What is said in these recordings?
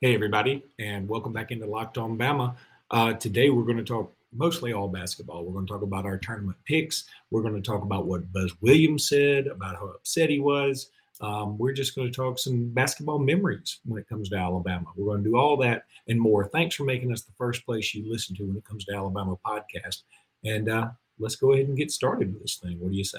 Hey, everybody, and welcome back into Locked On Bama. Uh, today, we're going to talk mostly all basketball. We're going to talk about our tournament picks. We're going to talk about what Buzz Williams said, about how upset he was. Um, we're just going to talk some basketball memories when it comes to Alabama. We're going to do all that and more. Thanks for making us the first place you listen to when it comes to Alabama podcast. And uh, let's go ahead and get started with this thing. What do you say?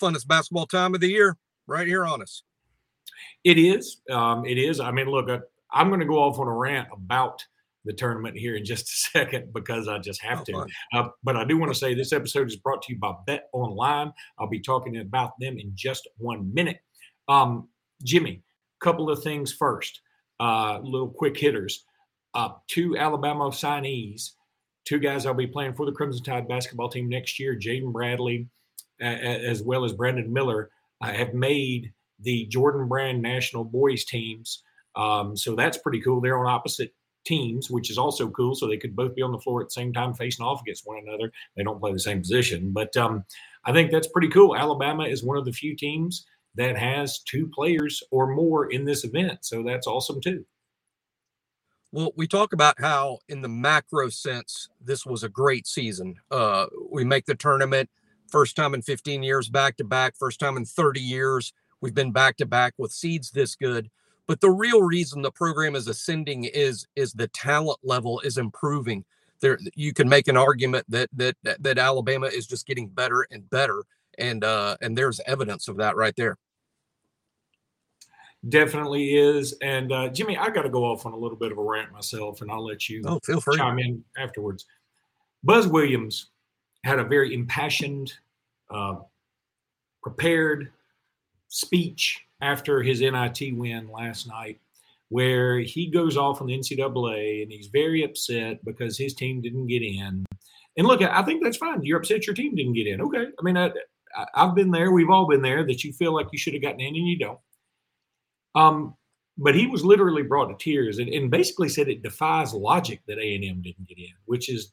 funnest basketball time of the year right here on us. It is. Um, it is. I mean, look, I, I'm going to go off on a rant about the tournament here in just a second because I just have oh, to. Uh, but I do want to say this episode is brought to you by BetOnline. I'll be talking about them in just one minute. Um, Jimmy, couple of things first. Uh, little quick hitters. Uh, two Alabama signees, two guys I'll be playing for the Crimson Tide basketball team next year. Jaden Bradley as well as Brandon Miller, uh, have made the Jordan Brand national boys teams. Um, so that's pretty cool. They're on opposite teams, which is also cool. So they could both be on the floor at the same time, facing off against one another. They don't play the same position, but um, I think that's pretty cool. Alabama is one of the few teams that has two players or more in this event. So that's awesome too. Well, we talk about how, in the macro sense, this was a great season. Uh, we make the tournament First time in 15 years back to back, first time in 30 years we've been back to back with seeds this good. But the real reason the program is ascending is is the talent level is improving. There you can make an argument that that that Alabama is just getting better and better and uh and there's evidence of that right there definitely is. And uh, Jimmy, I got to go off on a little bit of a rant myself, and I'll let you oh, feel free. chime in afterwards. Buzz Williams had a very impassioned, uh, prepared speech after his NIT win last night, where he goes off on the NCAA and he's very upset because his team didn't get in. And look, I think that's fine. You're upset your team didn't get in. Okay. I mean, I, have been there. We've all been there that you feel like you should have gotten in and you don't. Um, but he was literally brought to tears and, and basically said it defies logic that A&M didn't get in, which is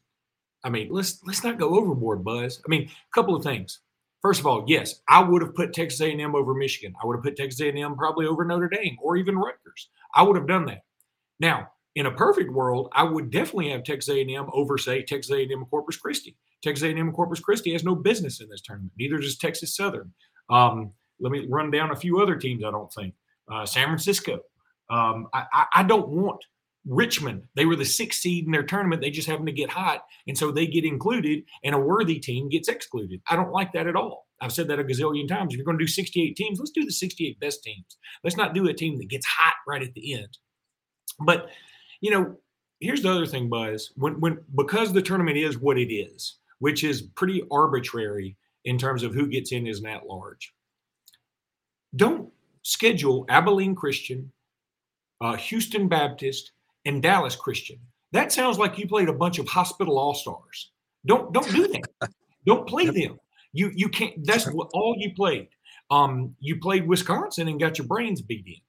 I mean, let's let's not go overboard, Buzz. I mean, a couple of things. First of all, yes, I would have put Texas A&M over Michigan. I would have put Texas A&M probably over Notre Dame or even Rutgers. I would have done that. Now, in a perfect world, I would definitely have Texas A&M over, say, Texas A&M Corpus Christi. Texas A&M Corpus Christi has no business in this tournament. Neither does Texas Southern. Um, let me run down a few other teams. I don't think uh, San Francisco. Um, I, I, I don't want Richmond, they were the sixth seed in their tournament. They just happen to get hot. And so they get included, and a worthy team gets excluded. I don't like that at all. I've said that a gazillion times. If you're going to do 68 teams, let's do the 68 best teams. Let's not do a team that gets hot right at the end. But, you know, here's the other thing, Buzz. When, when because the tournament is what it is, which is pretty arbitrary in terms of who gets in an at large, don't schedule Abilene Christian, uh, Houston Baptist, and Dallas Christian. That sounds like you played a bunch of hospital all stars. Don't don't do that. don't play them. You you can't. That's what all you played. Um, you played Wisconsin and got your brains beat in.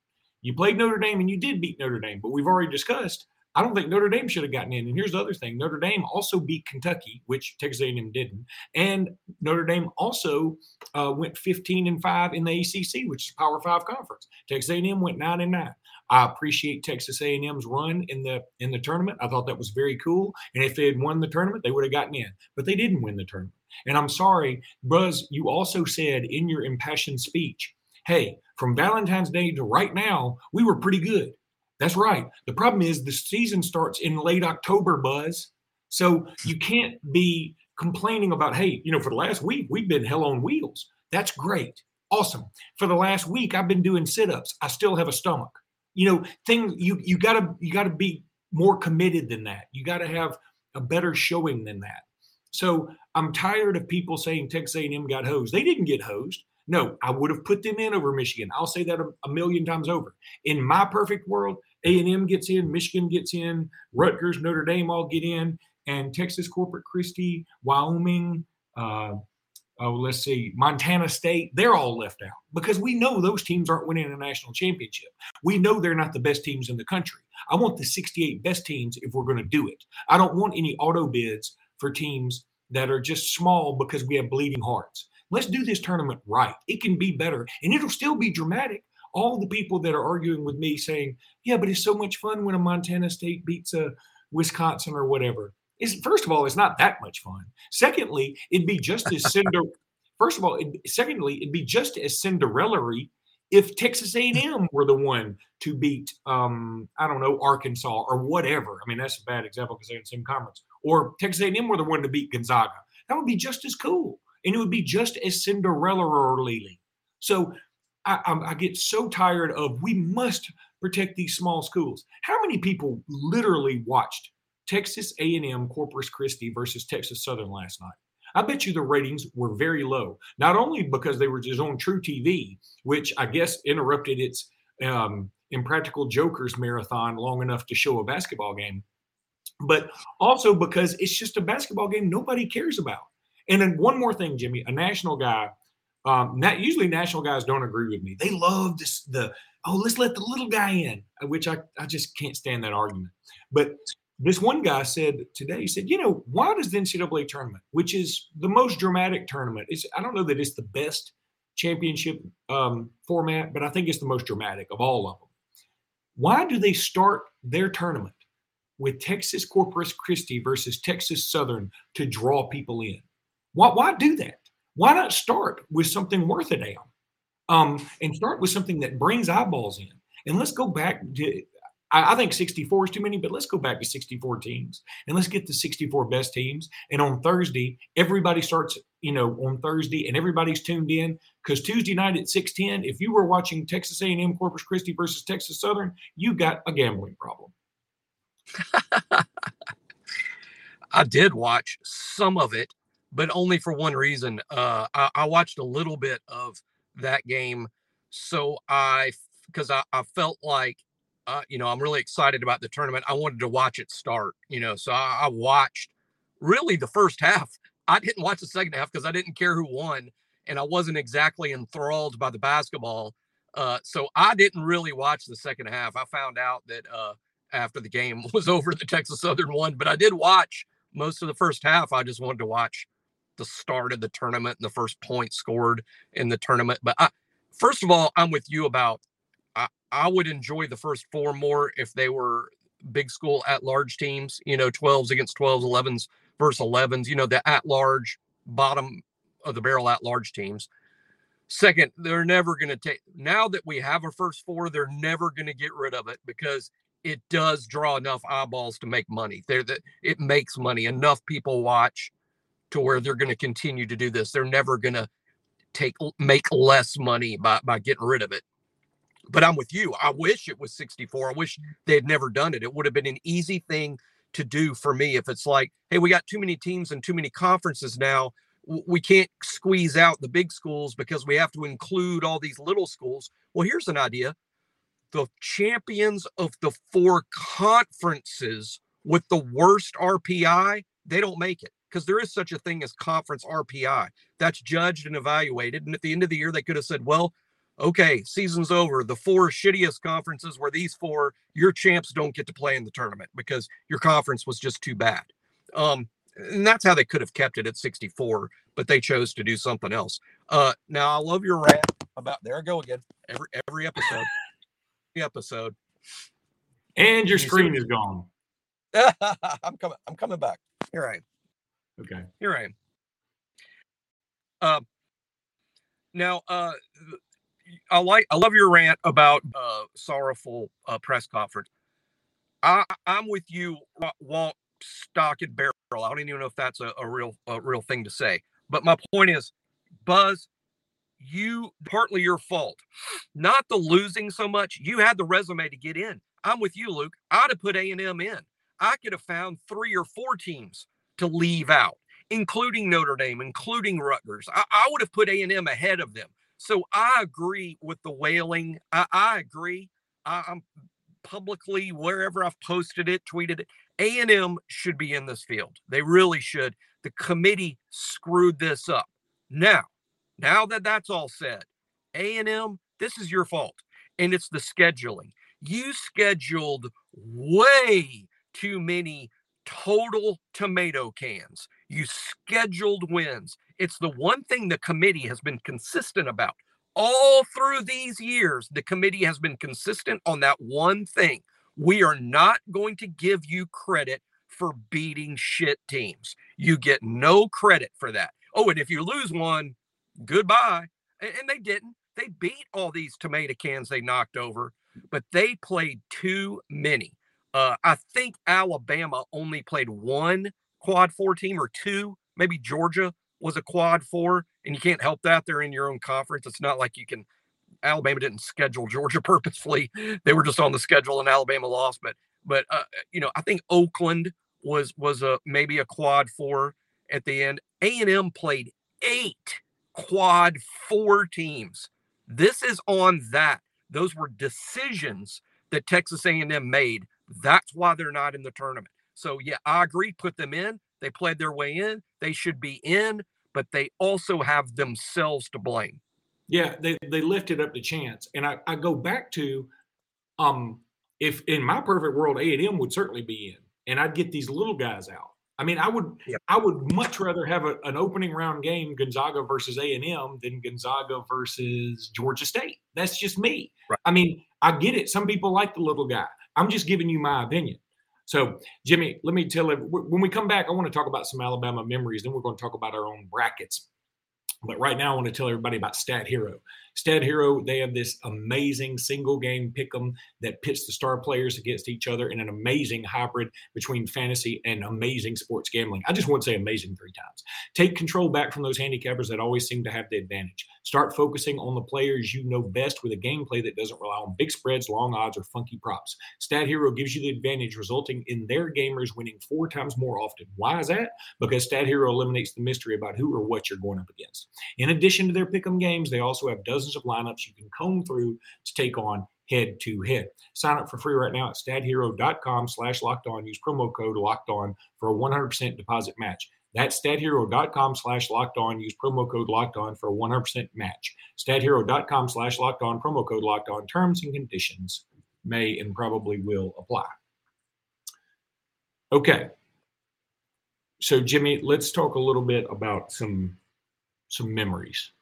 You played Notre Dame and you did beat Notre Dame, but we've already discussed. I don't think Notre Dame should have gotten in. And here's the other thing: Notre Dame also beat Kentucky, which Texas A&M didn't, and Notre Dame also uh, went 15 and five in the ACC, which is Power Five conference. Texas A&M went nine and nine. I appreciate Texas A&M's run in the in the tournament. I thought that was very cool. And if they had won the tournament, they would have gotten in. But they didn't win the tournament. And I'm sorry, Buzz. You also said in your impassioned speech, "Hey, from Valentine's Day to right now, we were pretty good." That's right. The problem is the season starts in late October, Buzz. So you can't be complaining about, hey, you know, for the last week we've been hell on wheels. That's great. Awesome. For the last week, I've been doing sit-ups. I still have a stomach you know thing you you gotta you gotta be more committed than that you gotta have a better showing than that so i'm tired of people saying texas a&m got hosed they didn't get hosed No, I would have put them in over Michigan. I'll say that a, a million times over. In my perfect world, A&M gets in, Michigan gets in, Rutgers, Notre Dame all get in, and Texas Corpus Christi, Wyoming, uh, oh, let's see, Montana State, they're all left out because we know those teams aren't winning a national championship. We know they're not the best teams in the country. I want the 68 best teams if we're going to do it. I don't want any auto bids for teams that are just small because we have bleeding hearts. Let's do this tournament right. It can be better and it'll still be dramatic. All the people that are arguing with me saying, yeah, but it's so much fun when a Montana State beats a Wisconsin or whatever. Is first of all, it's not that much fun. Secondly, it'd be just as cinder. first of all, it, secondly, it'd be just as Cinderella if Texas A&M were the one to beat, um, I don't know, Arkansas or whatever. I mean, that's a bad example because they're in the same conference. Or Texas A&M were the one to beat Gonzaga. That would be just as cool, and it would be just as Cinderella or Lily. So I, I, I get so tired of we must protect these small schools. How many people literally watched Texas A&M Corpus Christi versus Texas Southern last night? I bet you the ratings were very low. Not only because they were just on truTV, which I guess interrupted its um, Impractical Jokers marathon long enough to show a basketball game, but also because it's just a basketball game nobody cares about. And then one more thing, Jimmy, a national guy. Um, not usually national guys don't agree with me. They love this the oh let's let the little guy in, which I I just can't stand that argument. But this one guy said today, he said, you know, why does the NCAA tournament, which is the most dramatic tournament, it's I don't know that it's the best championship um, format, but I think it's the most dramatic of all of them. Why do they start their tournament with Texas Corpus Christi versus Texas Southern to draw people in? Why, why do that? Why not start with something worth a damn? Um, and start with something that brings eyeballs in. And let's go back to I, I think 64 is too many, but let's go back to 64 teams and let's get the 64 best teams. And on Thursday, everybody starts, you know, on Thursday and everybody's tuned in because Tuesday night at 610, if you were watching Texas A&M Corpus Christi versus Texas Southern, you got a gambling problem. I did watch some of it, but only for one reason. Uh, I, I, watched a little bit of that game, so I because I, I, felt like uh, you know, I'm really excited about the tournament. I wanted to watch it start, you know, so I, I watched really the first half. I didn't watch the second half because I didn't care who won and I wasn't exactly enthralled by the basketball. Uh, so I didn't really watch the second half. I found out that uh, after the game was over, the Texas Southern won, but I did watch most of the first half. I just wanted to watch the start of the tournament and the first point scored in the tournament. But I, first of all, I'm with you about I, would enjoy the first four more if they were big school at large teams, you know, 12s against 12s, 11s versus 11s, you know, the at large bottom of the barrel at large teams. Second, they're never going to take, now that we have a first four, they're never going to get rid of it because it does draw enough eyeballs to make money. There, that it makes money. Enough people watch to where they're going to continue to do this. They're never going to take make less money by by getting rid of it but I'm with you. I wish it was 64. I wish they had never done it. It would have been an easy thing to do for me if it's like, hey, we got too many teams and too many conferences now. We can't squeeze out the big schools because we have to include all these little schools. Well, here's an idea the champions of the four conferences with the worst RPI, they don't make it because there is such a thing as conference RPI. That's judged and evaluated. And at the end of the year, they could have said, well, okay, season's over. The four shittiest conferences were these four. Your champs don't get to play in the tournament because your conference was just too bad. Um, and that's how they could have kept it at 64, but they chose to do something else. Uh, now I love your rant about there I go again. Every every episode, every episode. And your screen is gone. I'm coming. I'm coming back. Here I am. Okay. Here I am. Uh, now, uh, I like I love your rant about uh, sorrowful uh, press conference. I, I'm with you. Walt stock and barrel. I don't even know if that's a, a real a real thing to say. But my point is, Buzz, you partly your fault, not the losing so much. You had the resume to get in. I'm with you, Luke. I'd have put A and M in. I could have found three or four teams to leave out, including Notre Dame, including Rutgers. I, I would have put A and M ahead of them So I agree with the wailing. I, I agree. I, I'm publicly wherever I've posted it, tweeted it. A and M should be in this field. They really should. The committee screwed this up. Now, now that that's all said, A and M, this is your fault, and it's the scheduling. You scheduled way too many total tomato cans. You scheduled wins. It's the one thing the committee has been consistent about. All through these years, the committee has been consistent on that one thing. We are not going to give you credit for beating shit teams. You get no credit for that. Oh, and if you lose one, goodbye. And they didn't. They beat all these tomato cans they knocked over, but they played too many. Uh, I think Alabama only played one quad four team or two. Maybe Georgia was a quad four, and you can't help that. They're in your own conference. It's not like you can. Alabama didn't schedule Georgia purposefully. They were just on the schedule, and Alabama lost. But but uh, you know, I think Oakland was was a maybe a quad four at the end. A and M played eight quad four teams. This is on that. Those were decisions that Texas A&M made that's why they're not in the tournament. So, yeah, I agree. Put them in. They played their way in. They should be in, but they also have themselves to blame. Yeah, they, they lifted up the chance. And I, I go back to um, if in my perfect world, A&M would certainly be in, and I'd get these little guys out. I mean, I would yep. I would much rather have a, an opening round game Gonzaga versus A and M than Gonzaga versus Georgia State. That's just me. Right. I mean, I get it. Some people like the little guy. I'm just giving you my opinion. So, Jimmy, let me tell you, when we come back, I want to talk about some Alabama memories. Then we're going to talk about our own brackets. But right now, I want to tell everybody about Stat Hero. Stat Hero, they have this amazing single game pick 'em that pits the star players against each other in an amazing hybrid between fantasy and amazing sports gambling. I just want to say amazing three times. Take control back from those handicappers that always seem to have the advantage. Start focusing on the players you know best with a gameplay that doesn't rely on big spreads, long odds, or funky props. Stat Hero gives you the advantage, resulting in their gamers winning four times more often. Why is that? Because Stat Hero eliminates the mystery about who or what you're going up against. In addition to their pick 'em games, they also have dozens dozens of lineups you can comb through to take on head to head. Sign up for free right now at stathero.com slash locked on. Use promo code locked on for a 100% deposit match. That's stathero.com slash locked on. Use promo code locked on for a 100% match. Stathero.com slash locked on. Promo code locked on. Terms and conditions may and probably will apply. Okay. So, Jimmy, let's talk a little bit about some some memories.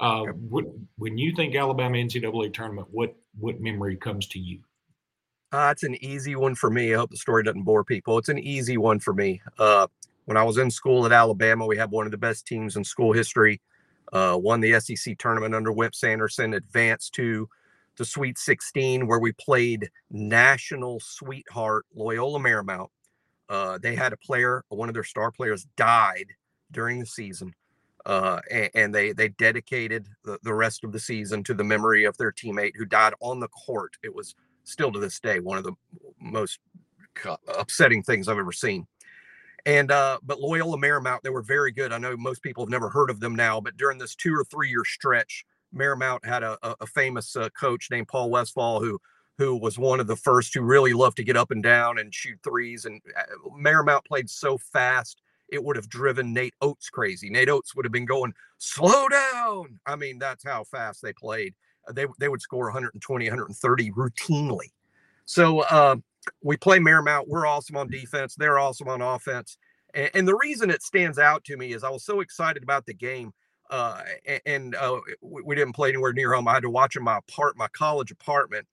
Uh, what, when you think Alabama NCAA tournament, what what memory comes to you? Uh, it's an easy one for me. I hope the story doesn't bore people. It's an easy one for me. Uh, when I was in school at Alabama, we had one of the best teams in school history. Uh, won the SEC tournament under Wimp Sanderson, advanced to the Sweet 16, where we played national sweetheart Loyola Marymount. Uh, they had a player, one of their star players, died during the season uh, and, and, they they dedicated the, the rest of the season to the memory of their teammate who died on the court. It was still to this day one of the most upsetting things I've ever seen. And uh, but Loyola Marymount, they were very good. I know most people have never heard of them now, but during this two or three year stretch, Marymount had a, a famous uh, coach named Paul Westphal who who was one of the first who really loved to get up and down and shoot threes. And uh, Marymount played so fast it would have driven Nate Oats crazy. Nate Oats would have been going, slow down. I mean, that's how fast they played. Uh, they, they would score 120, 130 routinely. So uh, we play Marymount. We're awesome on defense. They're awesome on offense. And, and, the reason it stands out to me is I was so excited about the game. Uh, and uh, we, we, didn't play anywhere near home. I had to watch in my apart, my college apartment.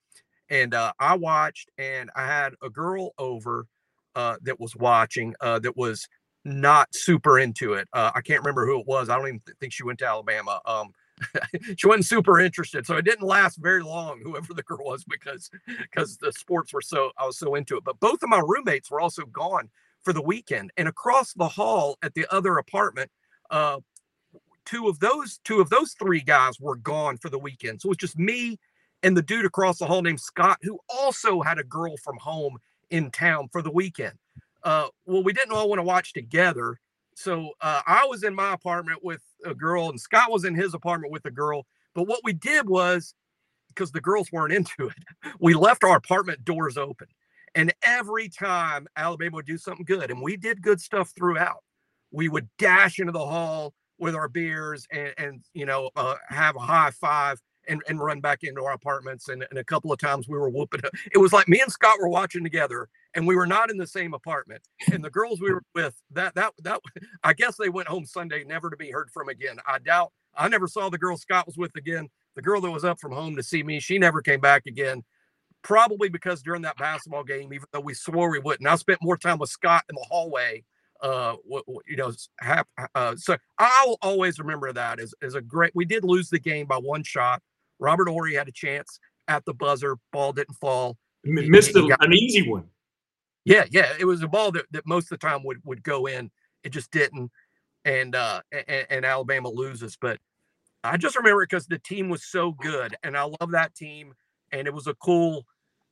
And uh, I watched, and I had a girl over uh, that was watching that was not super into it. Uh, I can't remember who it was. I don't even think she went to Alabama. Um, she wasn't super interested, so it didn't last very long. Whoever the girl was, because because the sports were so I was so into it. But both of my roommates were also gone for the weekend, and across the hall at the other apartment, uh, two of those two of those three guys were gone for the weekend. So it was just me and the dude across the hall named Scott, who also had a girl from home in town for the weekend uh, well, we didn't all want to watch together. So uh, I was in my apartment with a girl, and Scott was in his apartment with a girl. But what we did was because the girls weren't into it, we left our apartment doors open. And every time Alabama would do something good, and we did good stuff throughout, we would dash into the hall with our beers and, and you know, uh, have a high five and, and run back into our apartments. And, and a couple of times we were whooping. It was like me and Scott were watching together, and we were not in the same apartment. And the girls we were with, that that that I guess they went home Sunday, never to be heard from again. I doubt. I never saw the girl Scott was with again. The girl that was up from home to see me, she never came back again. Probably because during that basketball game, even though we swore we wouldn't, I spent more time with Scott in the hallway uh you know uh, so i'll always remember that as, as a great we did lose the game by one shot robert horry had a chance at the buzzer ball didn't fall missed he, he an easy one yeah yeah it was a ball that, that most of the time would would go in it just didn't and uh and, and alabama loses but i just remember because the team was so good and i love that team and it was a cool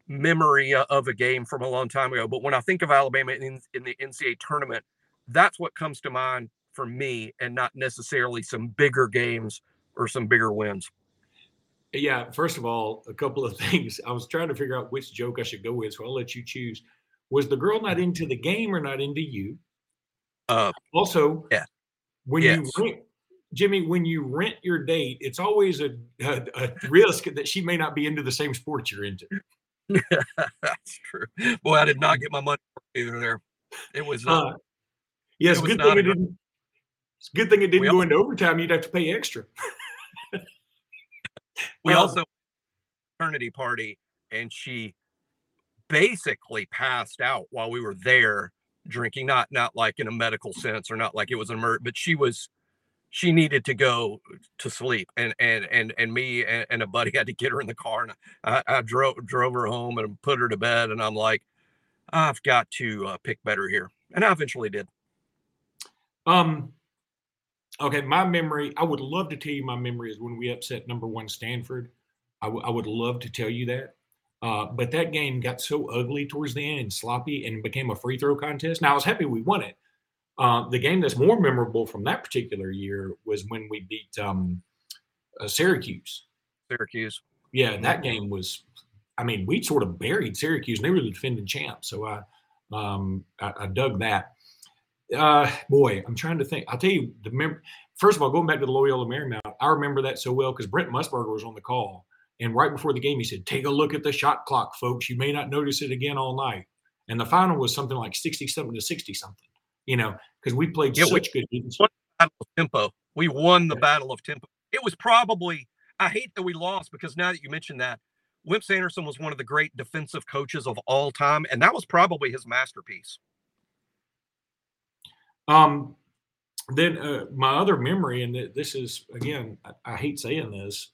memory of a game from a long time ago. But when I think of Alabama in, in the NCAA tournament, that's what comes to mind for me and not necessarily some bigger games or some bigger wins. Yeah, first of all, a couple of things. I was trying to figure out which joke I should go with, so I'll let you choose. Was the girl not into the game or not into you? Uh, also, yeah. When yes. you rent, Jimmy, when you rent your date, it's always a, a, a risk that she may not be into the same sport you're into. That's true. Boy, I did not get my money either there. It was not. uh Yes, it good thing it didn't. It's good thing it didn't go into overtime. You'd have to pay extra. we um, also fraternity party, and she basically passed out while we were there drinking. Not not like in a medical sense, or not like it was an emergency, but she was she needed to go to sleep and and and and me and, and a buddy had to get her in the car and I, I, drove drove her home and put her to bed and i'm like i've got to uh, pick better here and i eventually did um, okay, my memory. I would love to tell you my memory is when we upset number one Stanford. I, w- I would love to tell you that. Uh, but that game got so ugly towards the end and sloppy and became a free throw contest. Now I was happy we won it. Uh, the game that's more memorable from that particular year was when we beat um, uh, Syracuse. Syracuse. Yeah, that game was. I mean, we sort of buried Syracuse, and they were the defending champs. So I, um, I, I dug that. Uh, boy, I'm trying to think. I'll tell you the mem- first of all, going back to the Loyola Marymount, I remember that so well because Brent Musburger was on the call, and right before the game, he said, "Take a look at the shot clock, folks. You may not notice it again all night." And the final was something like 67 to sixty something. You know, because we played yeah, such we, good games. Battle of tempo. We won the yeah. battle of tempo. It was probably. I hate that we lost because now that you mentioned that, Wimp Sanderson was one of the great defensive coaches of all time, and that was probably his masterpiece. Um, then uh, my other memory, and this is again, I, I, hate saying this.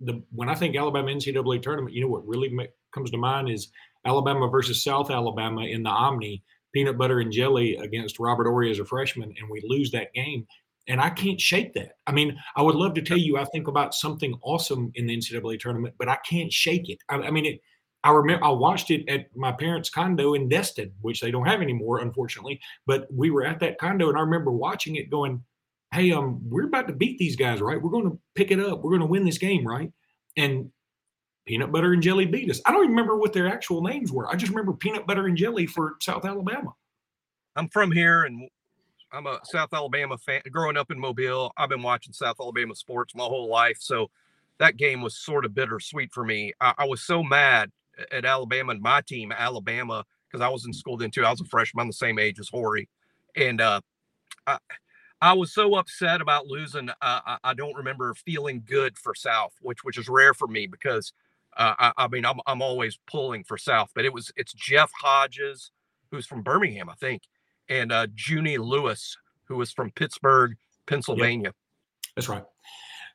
The when I think Alabama NCAA tournament, you know what really comes to mind is Alabama versus South Alabama in the Omni, peanut butter and jelly against Robert Horry as a freshman, and we lose that game. And I can't shake that. I mean, I would love to tell you I think about something awesome in the NCAA tournament, but I can't shake it. I, I mean, it, I remember I watched it at my parents' condo in Destin, which they don't have anymore, unfortunately. But we were at that condo, and I remember watching it, going, "Hey, um, we're about to beat these guys, right? We're going to pick it up. We're going to win this game, right?" And peanut butter and jelly beat us. I don't remember what their actual names were. I just remember peanut butter and jelly for South Alabama. I'm from here, and I'm a South Alabama fan. Growing up in Mobile, I've been watching South Alabama sports my whole life, so that game was sort of bittersweet for me. I, I was so mad at Alabama and my team, Alabama, because I was in school then too. I was a freshman, I'm the same age as Horry, and uh, I, I was so upset about losing. Uh, I, I, don't remember feeling good for South, which which is rare for me because uh, I, I, mean I'm I'm always pulling for South, but it was it's Jeff Hodges who's from Birmingham, I think, and uh, Junie Lewis who was from Pittsburgh, Pennsylvania. Yep. That's right.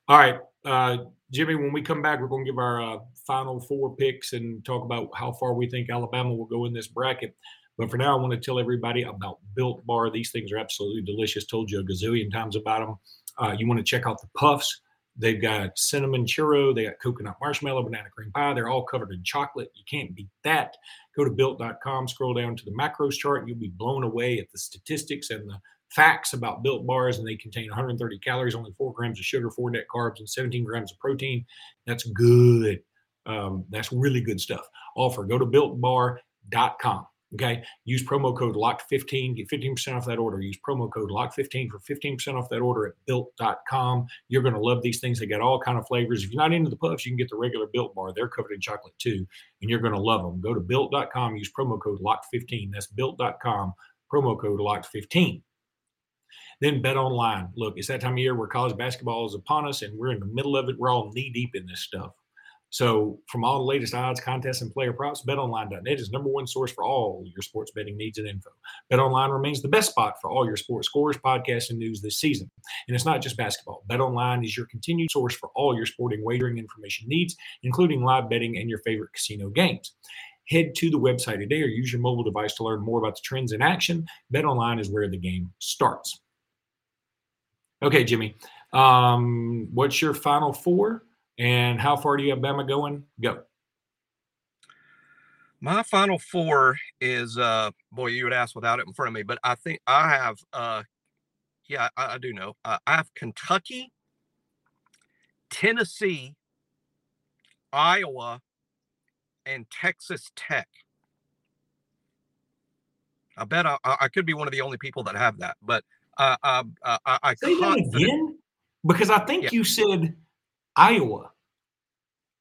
All right, uh, Jimmy. When we come back, we're going to give our uh, final four picks and talk about how far we think Alabama will go in this bracket. But for now, I want to tell everybody about Built Bar. These things are absolutely delicious. Told you a gazillion times about them. Uh, you want to check out the puffs. They've got cinnamon churro, they got coconut marshmallow, banana cream pie. They're all covered in chocolate. You can't beat that. Go to built.com, scroll down to the macros chart, you'll be blown away at the statistics and the facts about built bars, and they contain 130 calories, only four grams of sugar, four net carbs, and 17 grams of protein. That's good. Um, that's really good stuff. Offer go to builtbar.com. Okay. Use promo code LOCK15, get 15% off that order. Use promo code LOCK15 for 15% off that order at built.com. You're going to love these things. They got all kind of flavors. If you're not into the puffs, you can get the regular built bar. They're covered in chocolate too, and you're going to love them. Go to built.com, use promo code LOCK15. That's built.com, promo code LOCK15. Then bet online. Look, it's that time of year where college basketball is upon us, and we're in the middle of it. We're all knee deep in this stuff. So, from all the latest odds, contests, and player props, BetOnline.net is number one source for all your sports betting needs and info. BetOnline remains the best spot for all your sports scores, podcasts, and news this season. And it's not just basketball. BetOnline is your continued source for all your sporting wagering information needs, including live betting and your favorite casino games. Head to the website today or use your mobile device to learn more about the trends in action. BetOnline is where the game starts. Okay, Jimmy. Um, what's your final four? And how far do you have Bama going? Go. My final four is uh boy, you would ask without it in front of me, but I think I have uh yeah, I, I do know. Uh, I have Kentucky, Tennessee, Iowa, and Texas Tech. I bet I, I could be one of the only people that have that, but uh, uh, uh, I, I say that again because I think yeah. you said Iowa.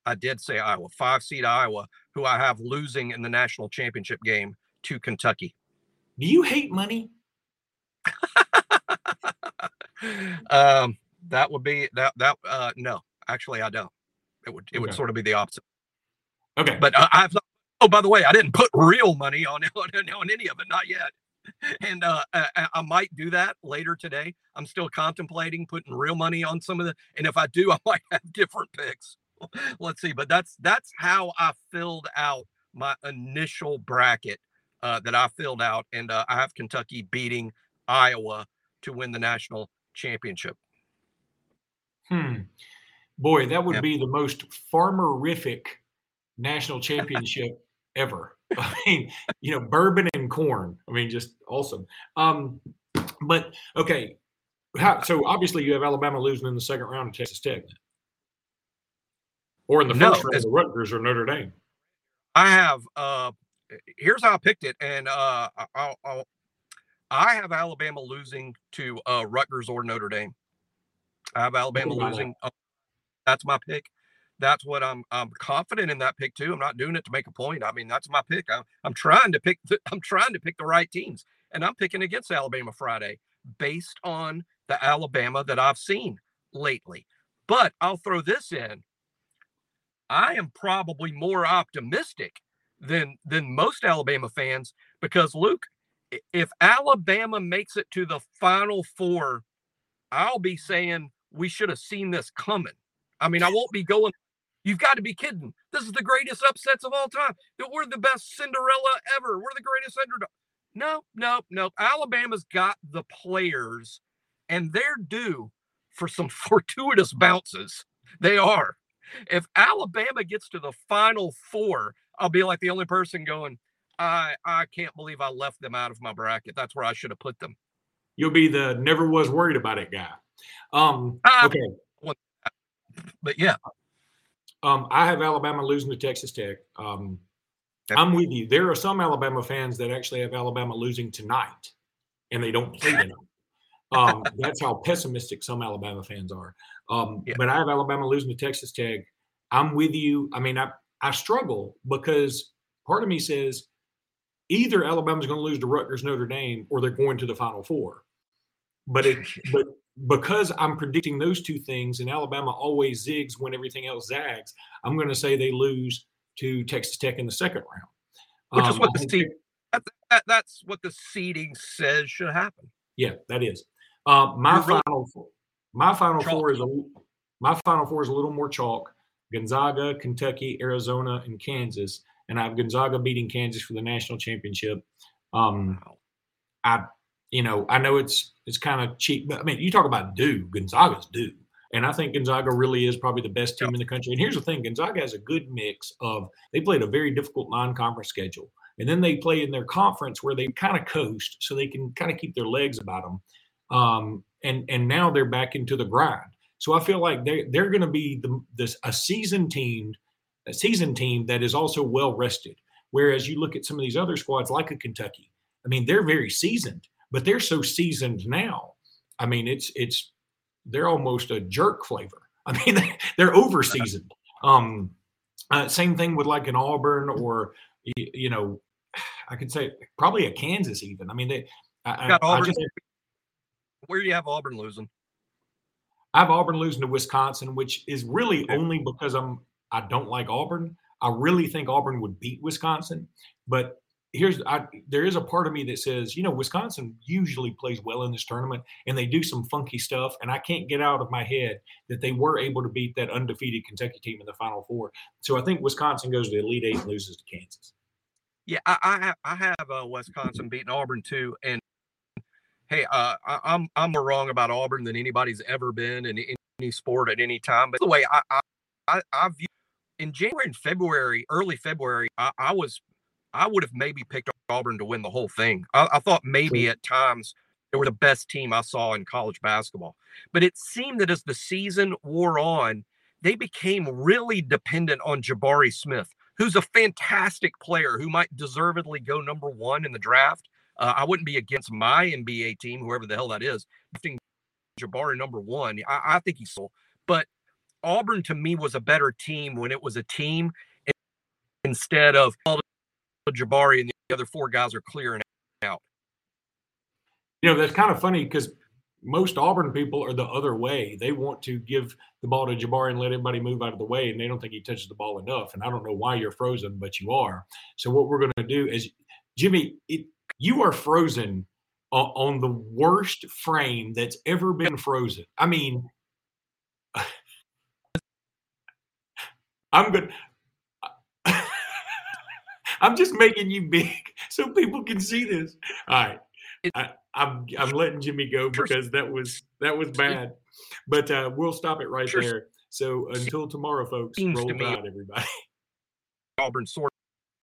I did say Iowa, five seed Iowa, who I have losing in the national championship game to Kentucky. Do you hate money? um, that would be that that uh no, actually I don't. It would it okay. would sort of be the opposite. Okay, but uh, I've oh by the way, I didn't put real money on on, on any of it, not yet. And uh, I, I might do that later today. I'm still contemplating putting real money on some of the, and if I do, I might have different picks. let's see. But that's that's how I filled out my initial bracket uh, that I filled out, and uh, I have Kentucky beating Iowa to win the national championship. Hmm. Boy, that would be the most farmerific national championship ever. I mean, you know, bourbon and corn. I mean, just awesome. Um, but okay, how, so obviously you have Alabama losing in the second round of Texas Tech or in the first no, round, the Rutgers or Notre Dame. I have. uh Here's how I picked it, and uh I'll, I'll I have Alabama losing to uh Rutgers or Notre Dame. I have Alabama losing. Uh, that's my pick. That's what I'm. I'm confident in that pick too. I'm not doing it to make a point. I mean, that's my pick. I'm, I'm trying to pick. I'm trying to pick the right teams, and I'm picking against Alabama Friday based on the Alabama that I've seen lately. But I'll throw this in. I am probably more optimistic than than most Alabama fans because Luke, if Alabama makes it to the final four, I'll be saying we should have seen this coming. I mean, I won't be going, you've got to be kidding. This is the greatest upsets of all time. We're the best Cinderella ever. We're the greatest underdog. No, no, no. Alabama's got the players and they're due for some fortuitous bounces. They are if Alabama gets to the final four, I'll be like the only person going, I I can't believe I left them out of my bracket. That's where I should have put them. You'll be the never was worried about it guy. Um, uh, okay. But yeah. Um, I have Alabama losing to Texas Tech. Um, I'm with you. There are some Alabama fans that actually have Alabama losing tonight, and they don't play tonight. Um, that's how pessimistic some Alabama fans are. Um, yeah. But I have Alabama losing to Texas Tech. I'm with you. I mean, I, I struggle because part of me says either Alabama's going to lose to Rutgers, Notre Dame, or they're going to the Final Four. But it, but because I'm predicting those two things, and Alabama always zigs when everything else zags, I'm going to say they lose to Texas Tech in the second round. Which um, is what the seed, that, that, that's what the seeding says should happen. Yeah, that is. Uh, my You're final four, my final chalk. four is a my final four is a little more chalk. Gonzaga, Kentucky, Arizona, and Kansas, and I have Gonzaga beating Kansas for the national championship. Um, I, you know, I know it's it's kind of cheap, but I mean, you talk about due. Gonzaga's due, and I think Gonzaga really is probably the best team in the country. And here's the thing: Gonzaga has a good mix of. They played a very difficult non-conference schedule. and then they play in their conference where they kind of coast, so they can kind of keep their legs about them. Um, and and now they're back into the grind. So I feel like they they're going to be the this a seasoned team, a seasoned team that is also well rested. Whereas you look at some of these other squads like a Kentucky, I mean they're very seasoned, but they're so seasoned now. I mean it's it's they're almost a jerk flavor. I mean they're over seasoned. Um, uh, same thing with like an Auburn or you know, I could say probably a Kansas even. I mean they. I, got Auburn. I just, where do you have Auburn losing? I have Auburn losing to Wisconsin, which is really only because I'm I don't like Auburn. I really think Auburn would beat Wisconsin, but here's I, there is a part of me that says, you know, Wisconsin usually plays well in this tournament, and they do some funky stuff, and I can't get out of my head that they were able to beat that undefeated Kentucky team in the Final Four. So I think Wisconsin goes to the Elite Eight and loses to Kansas. Yeah, I I have, I have uh, Wisconsin beating Auburn too, and hey, uh, I, am I'm more wrong about Auburn than anybody's ever been in any sport at any time. But the way I I I, I view in January and February, early February, I, I was I would have maybe picked Auburn to win the whole thing. I, I thought maybe at times they were the best team I saw in college basketball. But it seemed that as the season wore on, they became really dependent on Jabari Smith, who's a fantastic player who might deservedly go number one in the draft. Uh, I wouldn't be against my NBA team, whoever the hell that is, Jabari number one. I, I think he's so. But Auburn to me was a better team when it was a team instead of all Jabari and the other four guys are clearing out. You know, that's kind of funny because most Auburn people are the other way. They want to give the ball to Jabari and let everybody move out of the way, and they don't think he touches the ball enough. And I don't know why you're frozen, but you are. So what we're going to do is, Jimmy, it, you are frozen on, on the worst frame that's ever been frozen. I mean, I'm good. I'm just making you big so people can see this. All right. I, I'm I'm letting Jimmy go because that was that was bad. But uh, we'll stop it right there. So until tomorrow, folks, roll tide, everybody. Auburn sort